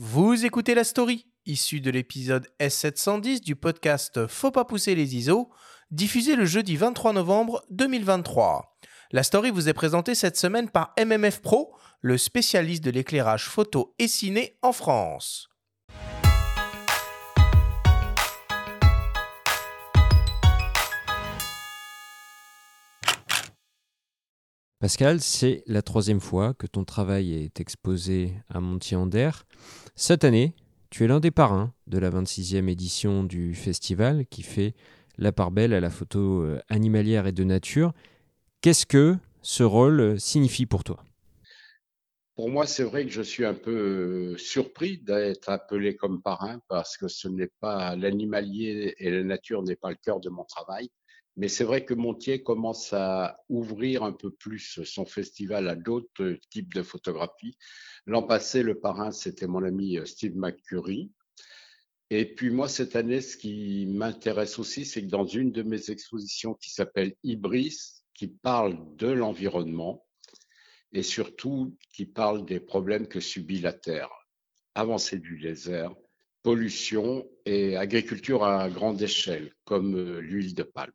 Vous écoutez la story, issue de l'épisode S710 du podcast Faut pas pousser les ISO, diffusé le jeudi 23 novembre 2023. La story vous est présentée cette semaine par MMF Pro, le spécialiste de l'éclairage photo et ciné en France. Pascal, c'est la troisième fois que ton travail est exposé à Montier-Ander. Cette année, tu es l'un des parrains de la 26e édition du festival qui fait la part belle à la photo euh, animalière et de nature. Qu'est-ce que ce rôle signifie pour toi? Pour moi, c'est vrai que je suis un peu euh, surpris d'être appelé comme parrain parce que ce n'est pas l'animalier et la nature n'est pas le cœur de mon travail. Mais c'est vrai que Montier commence à ouvrir un peu plus son festival à d'autres types de photographies. L'an passé, le parrain, c'était mon ami euh, Steve McCurry. Et puis moi, cette année, ce qui m'intéresse aussi, c'est que dans une de mes expositions qui s'appelle Ibris, qui parle de l'environnement et surtout qui parle des problèmes que subit la Terre, avancée du désert, pollution et agriculture à grande échelle, comme euh, l'huile de palme.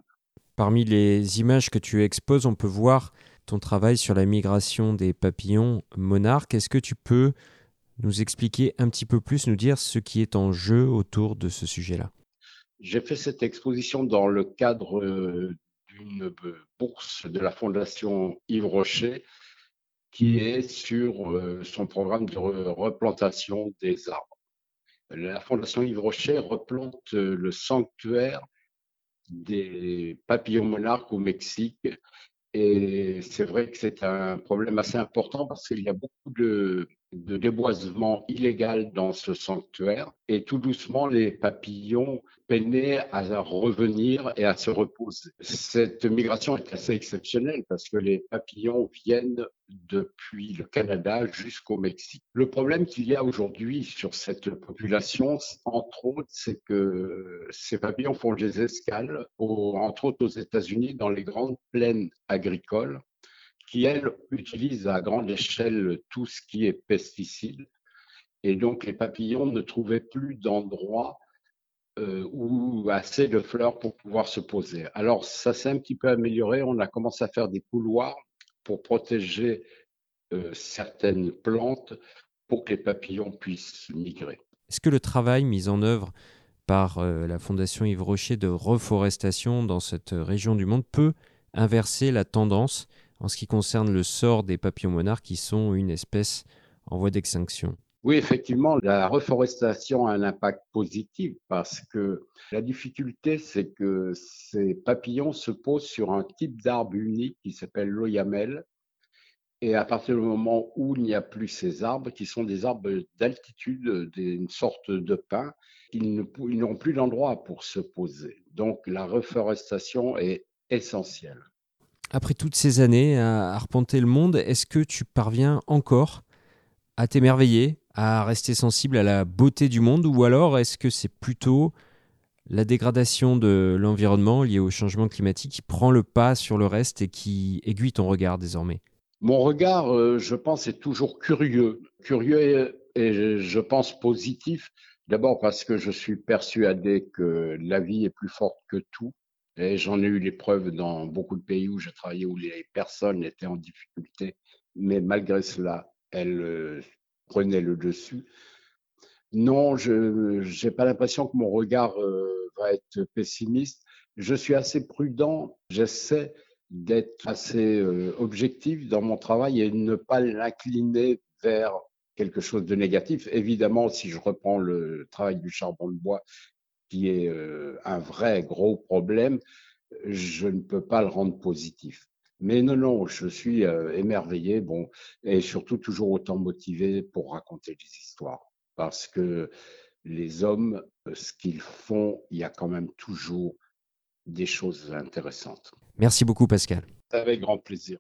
Parmi les images que tu exposes, on peut voir ton travail sur la migration des papillons monarques. Est-ce que tu peux nous expliquer un petit peu plus, nous dire ce qui est en jeu autour de ce sujet-là? J'ai fait cette exposition dans le cadre euh, d'une bourse de la Fondation Yves Rocher qui est sur euh, son programme de replantation des arbres. La Fondation Yves Rocher replante euh, le sanctuaire des papillons monarques au Mexique. Et c'est vrai que c'est un problème assez important parce qu'il y a beaucoup de, de déboisement illégal dans ce sanctuaire. Et tout doucement, les papillons peinaient à revenir et à se reposer. Cette migration est assez exceptionnelle parce que les papillons viennent depuis le Canada jusqu'au Mexique. Le problème qu'il y a aujourd'hui sur cette population, entre autres, c'est que ces papillons font des escales, entre autres aux États-Unis, dans les grandes plaines agricoles qui, elles, utilisent à grande échelle tout ce qui est pesticides. Et donc, les papillons ne trouvaient plus d'endroit euh, ou assez de fleurs pour pouvoir se poser. Alors, ça s'est un petit peu amélioré. On a commencé à faire des couloirs pour protéger euh, certaines plantes pour que les papillons puissent migrer. Est-ce que le travail mis en œuvre par euh, la Fondation Yves Rocher de reforestation dans cette région du monde peut inverser la tendance en ce qui concerne le sort des papillons monarques qui sont une espèce en voie d'extinction. Oui, effectivement, la reforestation a un impact positif parce que la difficulté, c'est que ces papillons se posent sur un type d'arbre unique qui s'appelle l'oyamel. Et à partir du moment où il n'y a plus ces arbres, qui sont des arbres d'altitude, une sorte de pin, ils n'ont plus d'endroit pour se poser. Donc la reforestation est essentielle. Après toutes ces années à arpenter le monde, est-ce que tu parviens encore à t'émerveiller, à rester sensible à la beauté du monde, ou alors est-ce que c'est plutôt la dégradation de l'environnement liée au changement climatique qui prend le pas sur le reste et qui aiguille ton regard désormais? Mon regard, euh, je pense, est toujours curieux. Curieux et, je pense positif. D'abord parce que je suis persuadé que la vie est plus forte que tout et j'en ai eu les preuves dans beaucoup de pays où j'ai travaillé, où les personnes étaient en difficulté, mais malgré cela, elles euh, prenaient le dessus. Non, je n'ai pas l'impression que mon regard euh, va être pessimiste. Je suis assez prudent. J'essaie d'être assez euh, objectif dans mon travail et ne pas l'incliner vers quelque chose de négatif. Évidemment, si je reprends le travail du charbon de bois, qui est euh, un vrai gros problème, je ne peux pas le rendre positif. Mais non, non, je suis euh, émerveillé, bon, et surtout toujours autant motivé pour raconter des histoires. Parce que les hommes, ce qu'ils font, il y a quand même toujours des choses intéressantes. Merci beaucoup, Pascal. Avec grand plaisir.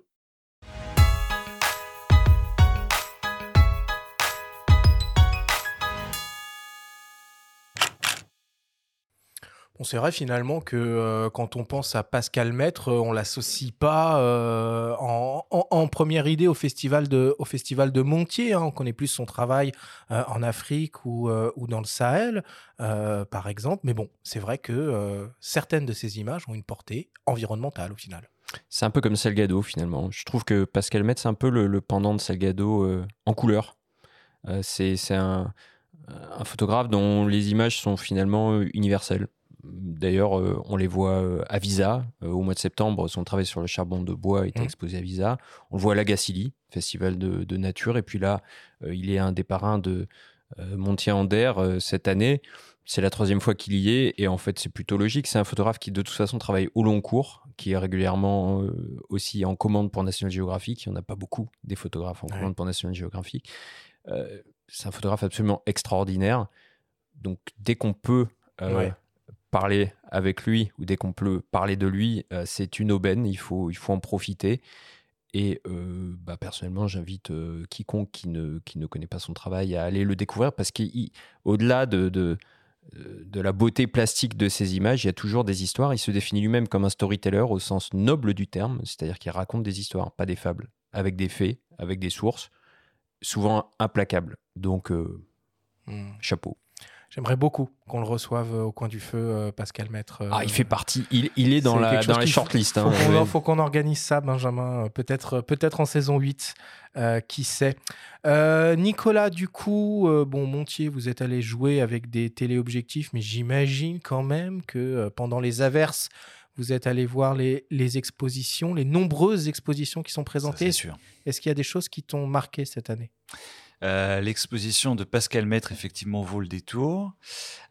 Bon, c'est vrai finalement que euh, quand on pense à Pascal Maître, euh, on l'associe pas euh, en, première idée au festival de, Montier. hein. On connaît plus son travail en Afrique ou, dans le Sahel, par exemple. Mais bon, c'est vrai que certaines de ces images ont une portée environnementale au final. C'est un peu comme Salgado finalement. Je trouve que Pascal Metz, c'est un peu le, pendant de Salgado en couleur. C'est un, photographe dont les images sont finalement universelles. D'ailleurs, euh, on les voit euh, à Visa. Euh, au mois de septembre, son travail sur le charbon de bois était Mhm. exposé à Visa. On le voit à Lagacilly, festival de, de nature. Et puis là, il est un des parrains de Montier-Ander cette année. C'est la troisième fois qu'il y est. Et en fait, c'est plutôt logique. C'est un photographe qui, de toute façon, travaille au long cours, qui est régulièrement aussi en commande pour National Geographic. Il n'y en a pas beaucoup des photographes en Ouais. commande pour National Geographic. C'est un photographe absolument extraordinaire. Donc, dès qu'on peut Ouais. Parler avec lui ou dès qu'on peut parler de lui, euh, c'est une aubaine. Il faut, il faut en profiter. Et euh, bah, personnellement, j'invite euh, quiconque qui ne, qui ne connaît pas son travail à aller le découvrir parce qu'au-delà de, de, de la beauté plastique de ses images, il y a toujours des histoires. Il se définit lui-même comme un storyteller au sens noble du terme, c'est-à-dire qu'il raconte des histoires, pas des fables, avec des faits, avec des sources, souvent implacables. Donc, Hmm. chapeau. J'aimerais beaucoup qu'on le reçoive euh, au coin du feu, euh, Pascal Maître. euh, Ah, il fait partie, il, il est dans, la, dans les shortlists. Faut hein. faut qu'on organise ça, Benjamin. Peut-être, peut-être en saison 8. euh, qui sait. Euh, Nicolas, du coup, euh, bon, Montier, vous êtes allé jouer avec des téléobjectifs, mais j'imagine quand même que euh, pendant les averses, vous êtes allé voir les, les expositions, les nombreuses expositions qui sont présentées. c'est sûr. Est-ce qu'il y a des choses qui t'ont marqué cette année? Euh, L'exposition de Pascal Maître, effectivement, vaut le détour.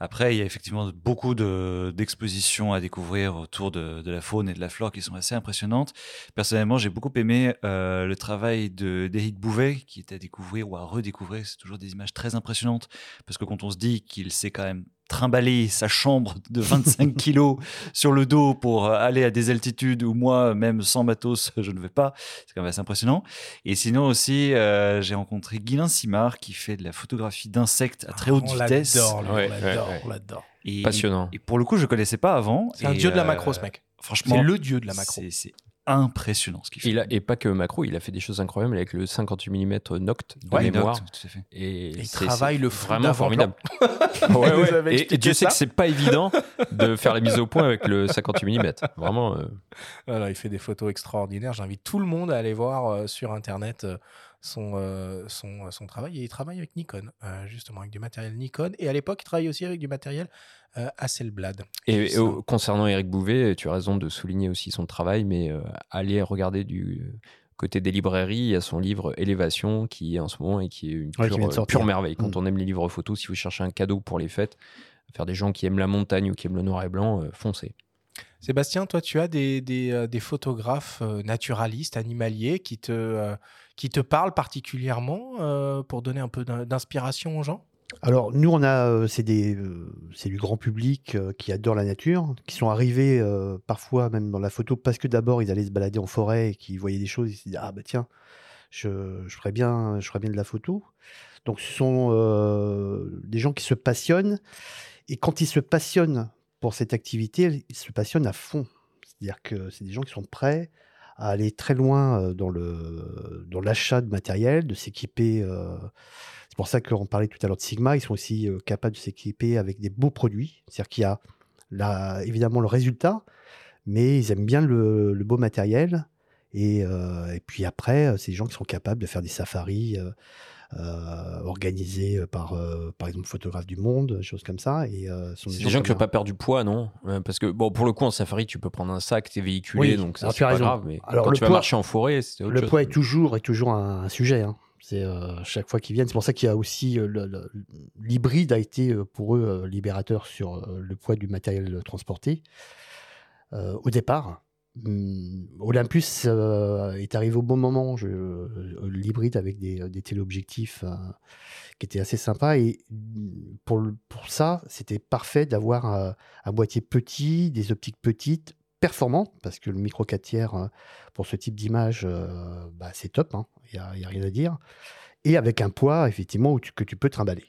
Après, il y a effectivement beaucoup de- d'expositions à découvrir autour de, de la faune et de la flore qui sont assez impressionnantes. Personnellement, j'ai beaucoup aimé euh, le travail d'Éric Bouvet, qui était à découvrir ou à redécouvrir. C'est toujours des images très impressionnantes, parce que quand on se dit qu'il sait quand même trimballer sa chambre de 25 kilos sur le dos pour euh, aller à des altitudes où moi, même sans matos, je ne vais pas, c'est quand même assez impressionnant. Et sinon aussi, euh, j'ai rencontré Guylain Simard qui fait de la photographie d'insectes à très haute On vitesse. l'adore, lui, Ouais, on l'adore, ouais, ouais. on l'adore. Et, Passionnant. Et pour le coup, je connaissais pas avant. C'est un dieu de la euh, macro, ce mec. Franchement, C'est le dieu de la macro. c'est- C'est impressionnant ce qu'il fait. Il a- et pas que macro, il a fait des choses incroyables avec le 58 mm Noct de Ouais, mémoire. Noct, tout à fait. Et il travaille le vraiment formidable. Ouais, ouais. Et- Dieu sait que c'est pas évident de faire la mise au point avec le 58 mm. Vraiment. euh, Alors, il fait des photos extraordinaires. J'invite tout le monde à aller voir euh, sur Internet euh, son, euh, son, son travail. Et il travaille avec Nikon, euh, justement, avec du matériel Nikon. Et à l'époque, il travaille aussi avec du matériel euh, Hasselblad. Et, Ça. et au- concernant Eric Bouvet, tu as raison de souligner aussi son travail, mais euh, allez regarder du euh, côté des librairies, il y a son livre Élévation qui est en ce moment et qui est une pure, euh, merveille. Quand Mm. on aime les livres photos, si vous cherchez un cadeau pour les fêtes, faire des gens qui aiment la montagne ou qui aiment le noir et blanc, euh, foncez. Sébastien, toi, tu as des, euh, photographes euh, naturalistes, animaliers qui te, euh, qui te parlent particulièrement pour donner un peu d'in- d'inspiration aux gens? Alors, nous, on a, c'est des, c'est du grand public qui adore la nature, qui sont arrivés parfois même dans la photo parce que d'abord ils allaient se balader en forêt et qu'ils voyaient des choses, ils se disaient ah bah tiens, je, je ferais bien, je ferais bien de la photo. Donc, ce sont des gens qui se passionnent et quand ils se passionnent pour cette activité, ils se passionnent à fond. C'est-à-dire que c'est des gens qui sont prêts à aller très loin dans dans l'achat de matériel, de s'équiper. c'est pour ça qu'on parlait tout à l'heure de Sigma. Ils sont aussi capables de s'équiper avec des beaux produits. C'est-à-dire qu'il y a là, évidemment le résultat, mais ils aiment bien le, beau matériel. Et, et puis après, c'est des gens qui sont capables de faire des safaris organisés par, euh, par exemple, Photographes du Monde, choses comme ça. Et, euh, sont C'est des gens gens qui veulent pas perdre du poids, non? Euh, Parce que, bon, pour le coup, en safari, tu peux prendre un sac, t'es véhiculé, Oui, donc ça, c'est pas raison. grave. Mais Alors, quand le tu vas poids- marcher en forêt, c'est autre Le chose. poids est toujours, est toujours un, un sujet. hein. C'est euh, chaque fois qu'ils viennent. C'est pour ça qu'il y a aussi euh, l'hybride a été euh, pour eux euh, libérateur sur euh, le poids du matériel transporté Euh, au départ. Hum, Olympus euh, est arrivé au bon moment. Euh, L'hybride avec des, des téléobjectifs euh, qui étaient assez sympas. Et hum, pour, ça, c'était parfait d'avoir euh, un boîtier petit, des optiques petites, performantes, parce que le micro 4 tiers euh, pour ce type d'image, euh, bah, c'est top, il n'y a, rien à dire. Et avec un poids, effectivement, que tu peux trimballer.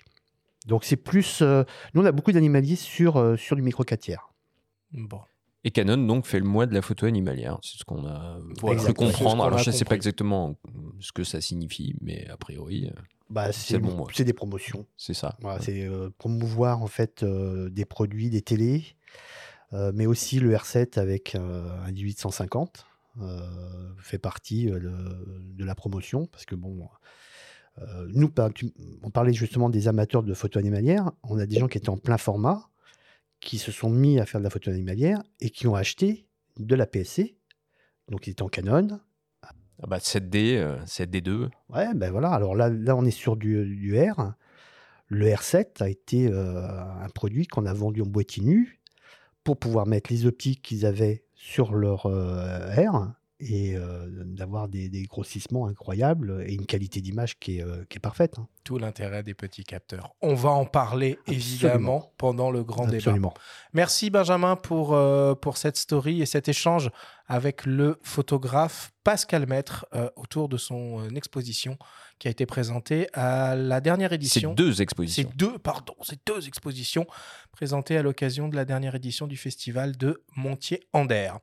Donc c'est plus... euh, nous, on a beaucoup d'animaliers sur, euh, sur du micro 4 tiers. Bon. Et Canon donc fait le mois de la photo animalière. C'est ce qu'on a Voilà. cru comprendre. Alors je ne sais pas exactement ce que ça signifie, mais a priori, euh, Bah, C'est c'est le bon mois. c'est des promotions. c'est ça. Voilà, c'est euh, promouvoir en fait euh, des produits, des télés, euh, mais aussi le R7 avec un 1850 euh, fait partie de, la promotion parce que bon, nous on parlait justement des amateurs de photo animalière, on a des gens qui étaient en plein format, qui se sont mis à faire de la photo animalière et qui ont acheté de la PSC, donc ils étaient en Canon. Ah bah 7D, euh, 7D2. Ouais, ben voilà. Alors là, là, on est sur du, du R. Le R7 a été euh, un produit qu'on a vendu en boîtier nu pour pouvoir mettre les optiques qu'ils avaient sur leur euh, R et euh, d'avoir des, des grossissements incroyables et une qualité d'image qui est, euh, qui est parfaite. hein. Tout l'intérêt des petits capteurs. On va en parler évidemment pendant le grand débat. Absolument. Merci Benjamin pour, euh, pour cette story et cet échange avec le photographe Pascal Maître euh, autour de son euh, exposition qui a été présentée à la dernière C'est édition. deux C'est expositions. deux, pardon, c'est deux expositions présentées à l'occasion de la dernière édition du festival de Montier-Ander.